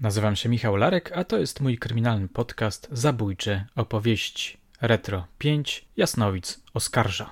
Nazywam się Michał Larek, a to jest mój kryminalny podcast Zabójcze opowieści. Retro 5 Jasnowic oskarża.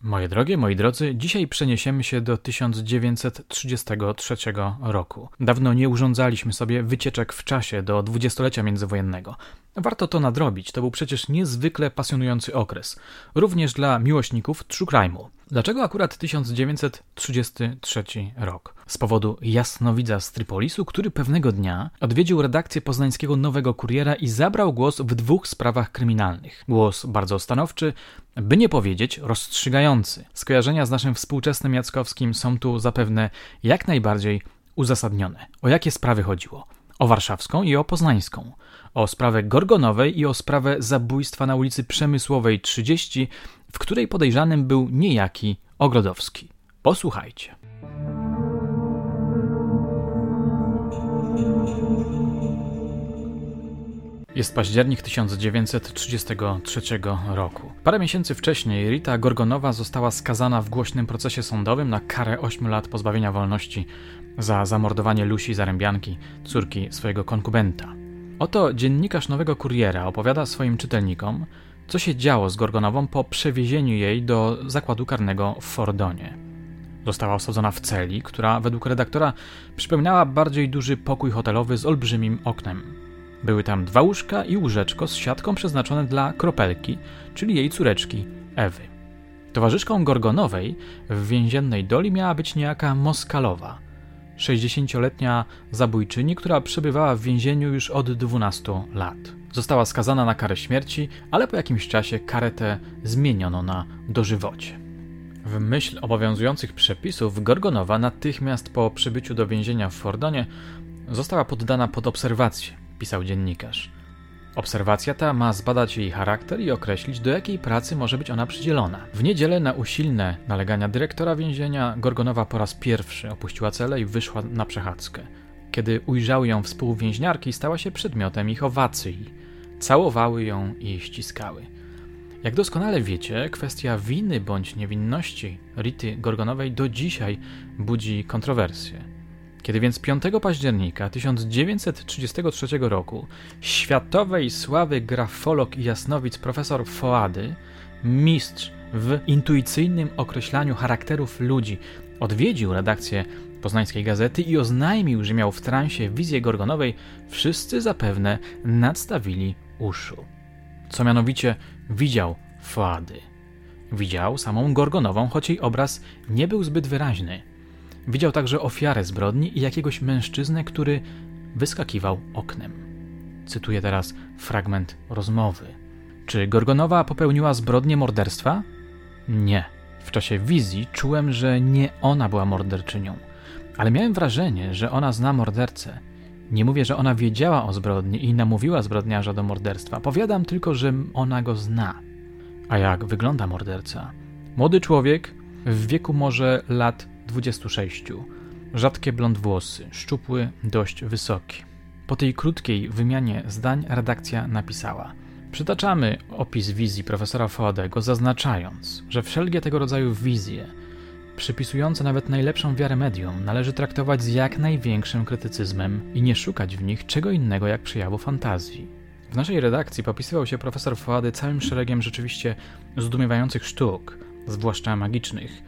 Moje drogie, moi drodzy, dzisiaj przeniesiemy się do 1933 roku. Dawno nie urządzaliśmy sobie wycieczek w czasie do dwudziestolecia międzywojennego. Warto to nadrobić, to był przecież niezwykle pasjonujący okres, również dla miłośników true crime'u. Dlaczego akurat 1933 rok? Z powodu jasnowidza z Tripolisu, który pewnego dnia odwiedził redakcję poznańskiego Nowego Kuriera i zabrał głos w dwóch sprawach kryminalnych. Głos bardzo stanowczy, by nie powiedzieć rozstrzygający. Skojarzenia z naszym współczesnym Jackowskim są tu zapewne jak najbardziej uzasadnione. O jakie sprawy chodziło? O warszawską i o poznańską o sprawę Gorgonowej i o sprawę zabójstwa na ulicy Przemysłowej 30, w której podejrzanym był niejaki Ogrodowski. Posłuchajcie. Jest październik 1933 roku. Parę miesięcy wcześniej Rita Gorgonowa została skazana w głośnym procesie sądowym na karę 8 lat pozbawienia wolności za zamordowanie Lusi Zarębianki, córki swojego konkubenta. Oto dziennikarz Nowego Kuriera opowiada swoim czytelnikom, co się działo z Gorgonową po przewiezieniu jej do zakładu karnego w Fordonie. Została osadzona w celi, która według redaktora przypominała bardziej duży pokój hotelowy z olbrzymim oknem. Były tam dwa łóżka i łóżeczko z siatką przeznaczone dla kropelki, czyli jej córeczki Ewy. Towarzyszką Gorgonowej w więziennej doli miała być niejaka Moskalowa – 60-letnia zabójczyni, która przebywała w więzieniu już od 12 lat. Została skazana na karę śmierci, ale po jakimś czasie karę tę zmieniono na dożywocie. W myśl obowiązujących przepisów Gorgonowa natychmiast po przybyciu do więzienia w Fordonie została poddana pod obserwację, pisał dziennikarz. Obserwacja ta ma zbadać jej charakter i określić, do jakiej pracy może być ona przydzielona. W niedzielę na usilne nalegania dyrektora więzienia Gorgonowa po raz pierwszy opuściła celę i wyszła na przechadzkę. Kiedy ujrzały ją współwięźniarki, stała się przedmiotem ich owacji. Całowały ją i ściskały. Jak doskonale wiecie, kwestia winy bądź niewinności Rity Gorgonowej do dzisiaj budzi kontrowersje. Kiedy więc 5 października 1933 roku światowej sławy grafolog i jasnowic profesor Foady, mistrz w intuicyjnym określaniu charakterów ludzi, odwiedził redakcję poznańskiej gazety i oznajmił, że miał w transie wizję Gorgonowej, wszyscy zapewne nadstawili uszu. Co mianowicie widział Foady? Widział samą Gorgonową, choć jej obraz nie był zbyt wyraźny – Widział także ofiarę zbrodni i jakiegoś mężczyznę, który wyskakiwał oknem. Cytuję teraz fragment rozmowy. Czy Gorgonowa popełniła zbrodnię morderstwa? Nie. W czasie wizji czułem, że nie ona była morderczynią, ale miałem wrażenie, że ona zna mordercę. Nie mówię, że ona wiedziała o zbrodni i namówiła zbrodniarza do morderstwa. Powiadam tylko, że ona go zna. A jak wygląda morderca? Młody człowiek, w wieku może lat 26. Rzadkie blond włosy, szczupły, dość wysoki. Po tej krótkiej wymianie zdań redakcja napisała: Przytaczamy opis wizji profesora Fodego, zaznaczając, że wszelkie tego rodzaju wizje, przypisujące nawet najlepszą wiarę medium, należy traktować z jak największym krytycyzmem i nie szukać w nich czego innego jak przejawu fantazji. W naszej redakcji popisywał się profesor Foady całym szeregiem rzeczywiście zdumiewających sztuk, zwłaszcza magicznych,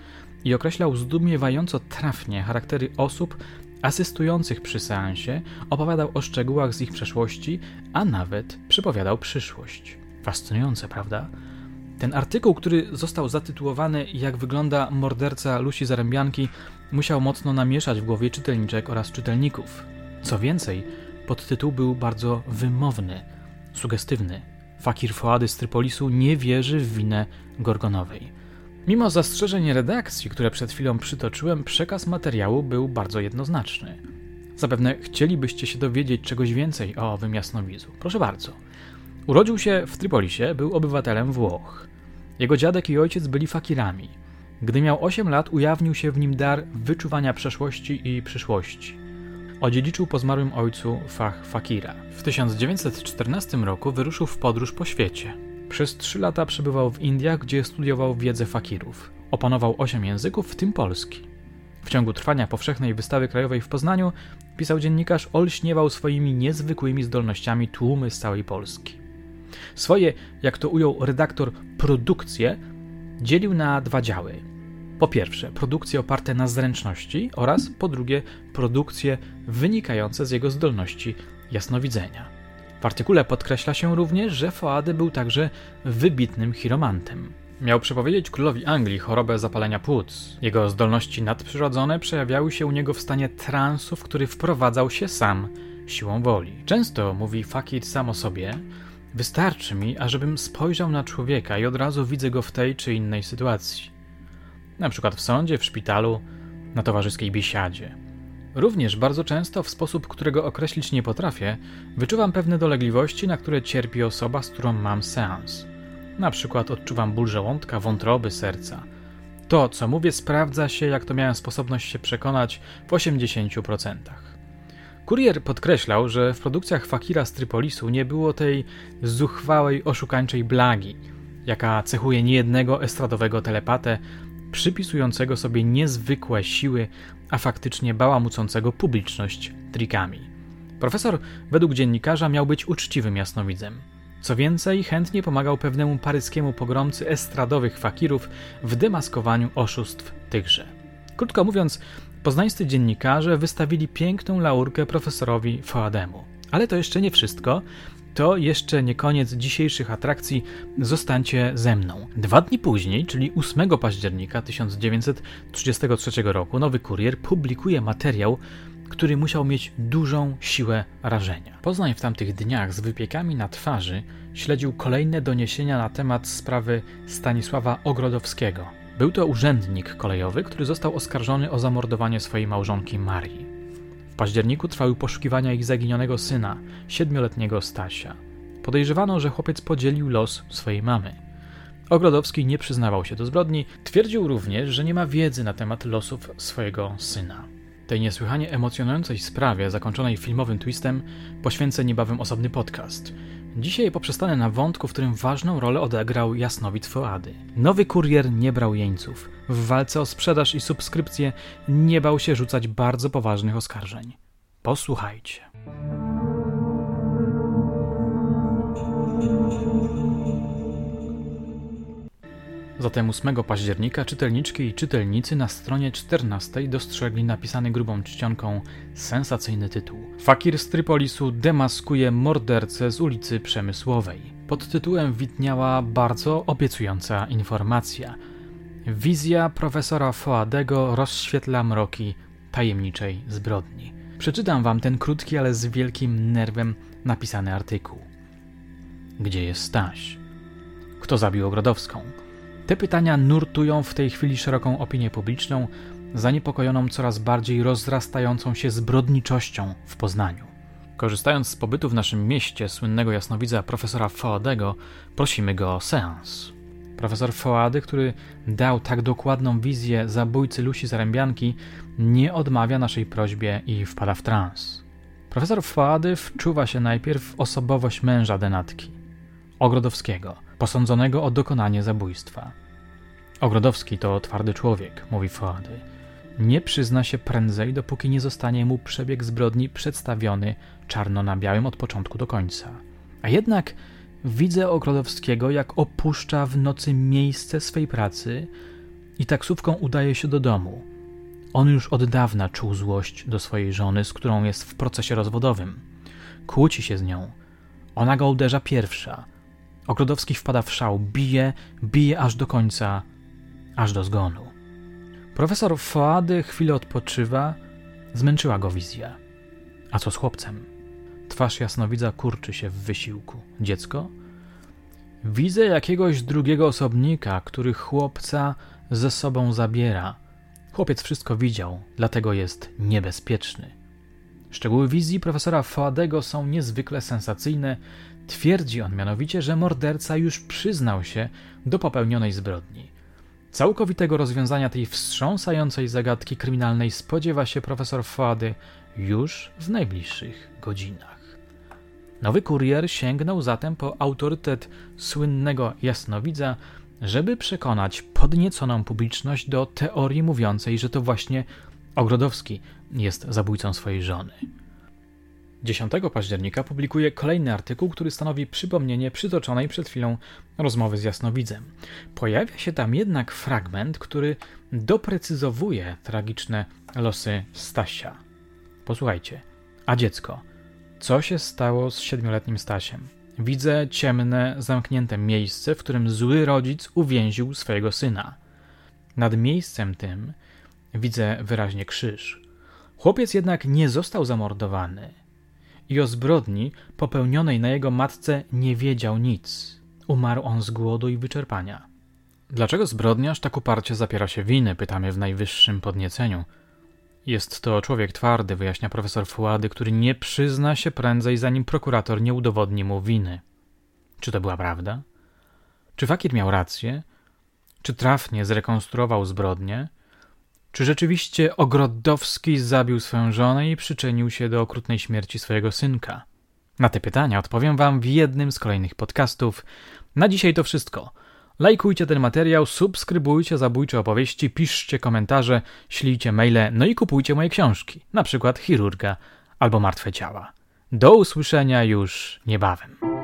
i określał zdumiewająco trafnie charaktery osób asystujących przy seansie, opowiadał o szczegółach z ich przeszłości, a nawet przypowiadał przyszłość. Fascynujące, prawda? Ten artykuł, który został zatytułowany Jak wygląda morderca Lusi Zarębianki, musiał mocno namieszać w głowie czytelniczek oraz czytelników. Co więcej, podtytuł był bardzo wymowny, sugestywny. Fakir Foady z Trypolisu nie wierzy w winę Gorgonowej. Mimo zastrzeżeń redakcji, które przed chwilą przytoczyłem, przekaz materiału był bardzo jednoznaczny. Zapewne chcielibyście się dowiedzieć czegoś więcej o owym jasnowidzu. Proszę bardzo. Urodził się w Trypolisie, był obywatelem Włoch. Jego dziadek i ojciec byli fakirami. Gdy miał 8 lat, ujawnił się w nim dar wyczuwania przeszłości i przyszłości. Odziedziczył po zmarłym ojcu fach fakira. W 1914 roku wyruszył w podróż po świecie. Przez trzy lata przebywał w Indiach, gdzie studiował wiedzę fakirów. Opanował osiem języków, w tym polski. W ciągu trwania powszechnej wystawy krajowej w Poznaniu, pisał dziennikarz, olśniewał swoimi niezwykłymi zdolnościami tłumy z całej Polski. Swoje, jak to ujął redaktor, produkcje dzielił na dwa działy. Po pierwsze, produkcje oparte na zręczności oraz po drugie, produkcje wynikające z jego zdolności jasnowidzenia. W artykule podkreśla się również, że Foady był także wybitnym chiromantem. Miał przepowiedzieć królowi Anglii chorobę zapalenia płuc. Jego zdolności nadprzyrodzone przejawiały się u niego w stanie transu, w który wprowadzał się sam siłą woli. Często mówi fakir sam o sobie, wystarczy mi, ażebym spojrzał na człowieka i od razu widzę go w tej czy innej sytuacji. Na przykład w sądzie, w szpitalu, na towarzyskiej biesiadzie. Również bardzo często, w sposób, którego określić nie potrafię, wyczuwam pewne dolegliwości, na które cierpi osoba, z którą mam seans. Na przykład odczuwam ból żołądka, wątroby, serca. To, co mówię, sprawdza się, jak to miałem sposobność się przekonać, w 80%. Kurier podkreślał, że w produkcjach Fakira z Trypolisu nie było tej zuchwałej, oszukańczej blagi, jaka cechuje niejednego estradowego telepatę, przypisującego sobie niezwykłe siły, a faktycznie bałamucącego publiczność trikami. Profesor, według dziennikarza, miał być uczciwym jasnowidzem. Co więcej, chętnie pomagał pewnemu paryskiemu pogromcy estradowych fakirów w demaskowaniu oszustw tychże. Krótko mówiąc, poznańscy dziennikarze wystawili piękną laurkę profesorowi Foademu. Ale to jeszcze nie wszystko. To jeszcze nie koniec dzisiejszych atrakcji. Zostańcie ze mną. Dwa dni później, czyli 8 października 1933 roku, nowy kurier publikuje materiał który musiał mieć dużą siłę rażenia. Poznań w tamtych dniach z wypiekami na twarzy śledził kolejne doniesienia na temat sprawy Stanisława Ogrodowskiego. Był to urzędnik kolejowy, który został oskarżony o zamordowanie swojej małżonki Marii. W październiku trwały poszukiwania ich zaginionego syna, siedmioletniego Stasia. Podejrzewano, że chłopiec podzielił los swojej mamy. Ogrodowski nie przyznawał się do zbrodni, twierdził również, że nie ma wiedzy na temat losów swojego syna. Tej niesłychanie emocjonującej sprawie, zakończonej filmowym twistem, poświęcę niebawem osobny podcast. Dzisiaj poprzestanę na wątku, w którym ważną rolę odegrał jasnowid Foady. Nowy kurier nie brał jeńców. W walce o sprzedaż i subskrypcję nie bał się rzucać bardzo poważnych oskarżeń. Posłuchajcie. Zatem 8 października czytelniczki i czytelnicy na stronie 14 dostrzegli napisany grubą czcionką sensacyjny tytuł. Fakir z Trypolisu demaskuje mordercę z ulicy Przemysłowej. Pod tytułem widniała bardzo obiecująca informacja. Wizja profesora Foadego rozświetla mroki tajemniczej zbrodni. Przeczytam wam ten krótki, ale z wielkim nerwem napisany artykuł. Gdzie jest Staś? Kto zabił Ogrodowską? Te pytania nurtują w tej chwili szeroką opinię publiczną, zaniepokojoną coraz bardziej rozrastającą się zbrodniczością w Poznaniu. Korzystając z pobytu w naszym mieście słynnego jasnowidza profesora Foadego, prosimy go o seans. Profesor Foady, który dał tak dokładną wizję zabójcy Lusi Zarębianki, nie odmawia naszej prośbie i wpada w trans. Profesor Foady wczuwa się najpierw w osobowość męża denatki, Ogrodowskiego – posądzonego o dokonanie zabójstwa. Ogrodowski to twardy człowiek, mówi Foady. Nie przyzna się prędzej, dopóki nie zostanie mu przebieg zbrodni przedstawiony czarno na białym od początku do końca. A jednak widzę Ogrodowskiego, jak opuszcza w nocy miejsce swej pracy i taksówką udaje się do domu. On już od dawna czuł złość do swojej żony, z którą jest w procesie rozwodowym. Kłóci się z nią. Ona go uderza pierwsza – Ogrodowski wpada w szał, bije, bije aż do końca, aż do zgonu. Profesor Foady chwilę odpoczywa, zmęczyła go wizja. A co z chłopcem? Twarz jasnowidza kurczy się w wysiłku. Dziecko? Widzę jakiegoś drugiego osobnika, który chłopca ze sobą zabiera. Chłopiec wszystko widział, dlatego jest niebezpieczny. Szczegóły wizji profesora Foadego są niezwykle sensacyjne, Twierdzi on mianowicie, że morderca już przyznał się do popełnionej zbrodni. Całkowitego rozwiązania tej wstrząsającej zagadki kryminalnej spodziewa się profesor Fady już w najbliższych godzinach. Nowy kurier sięgnął zatem po autorytet słynnego jasnowidza, żeby przekonać podnieconą publiczność do teorii mówiącej, że to właśnie Ogrodowski jest zabójcą swojej żony. 10 października publikuje kolejny artykuł, który stanowi przypomnienie przytoczonej przed chwilą rozmowy z jasnowidzem. Pojawia się tam jednak fragment, który doprecyzowuje tragiczne losy Stasia. Posłuchajcie. A dziecko? Co się stało z siedmioletnim Stasiem? Widzę ciemne, zamknięte miejsce, w którym zły rodzic uwięził swojego syna. Nad miejscem tym widzę wyraźnie krzyż. Chłopiec jednak nie został zamordowany i o zbrodni popełnionej na jego matce nie wiedział nic. Umarł on z głodu i wyczerpania. Dlaczego zbrodniarz tak uparcie zapiera się winy? Pytamy w najwyższym podnieceniu. Jest to człowiek twardy, wyjaśnia profesor Fuady, który nie przyzna się prędzej, zanim prokurator nie udowodni mu winy. Czy to była prawda? Czy Fakir miał rację? Czy trafnie zrekonstruował zbrodnię? Czy rzeczywiście Ogrodowski zabił swoją żonę i przyczynił się do okrutnej śmierci swojego synka? Na te pytania odpowiem Wam w jednym z kolejnych podcastów. Na dzisiaj to wszystko. Lajkujcie ten materiał, subskrybujcie zabójcze opowieści, piszcie komentarze, ślijcie maile, no i kupujcie moje książki, na przykład Chirurga albo Martwe Ciała. Do usłyszenia już niebawem.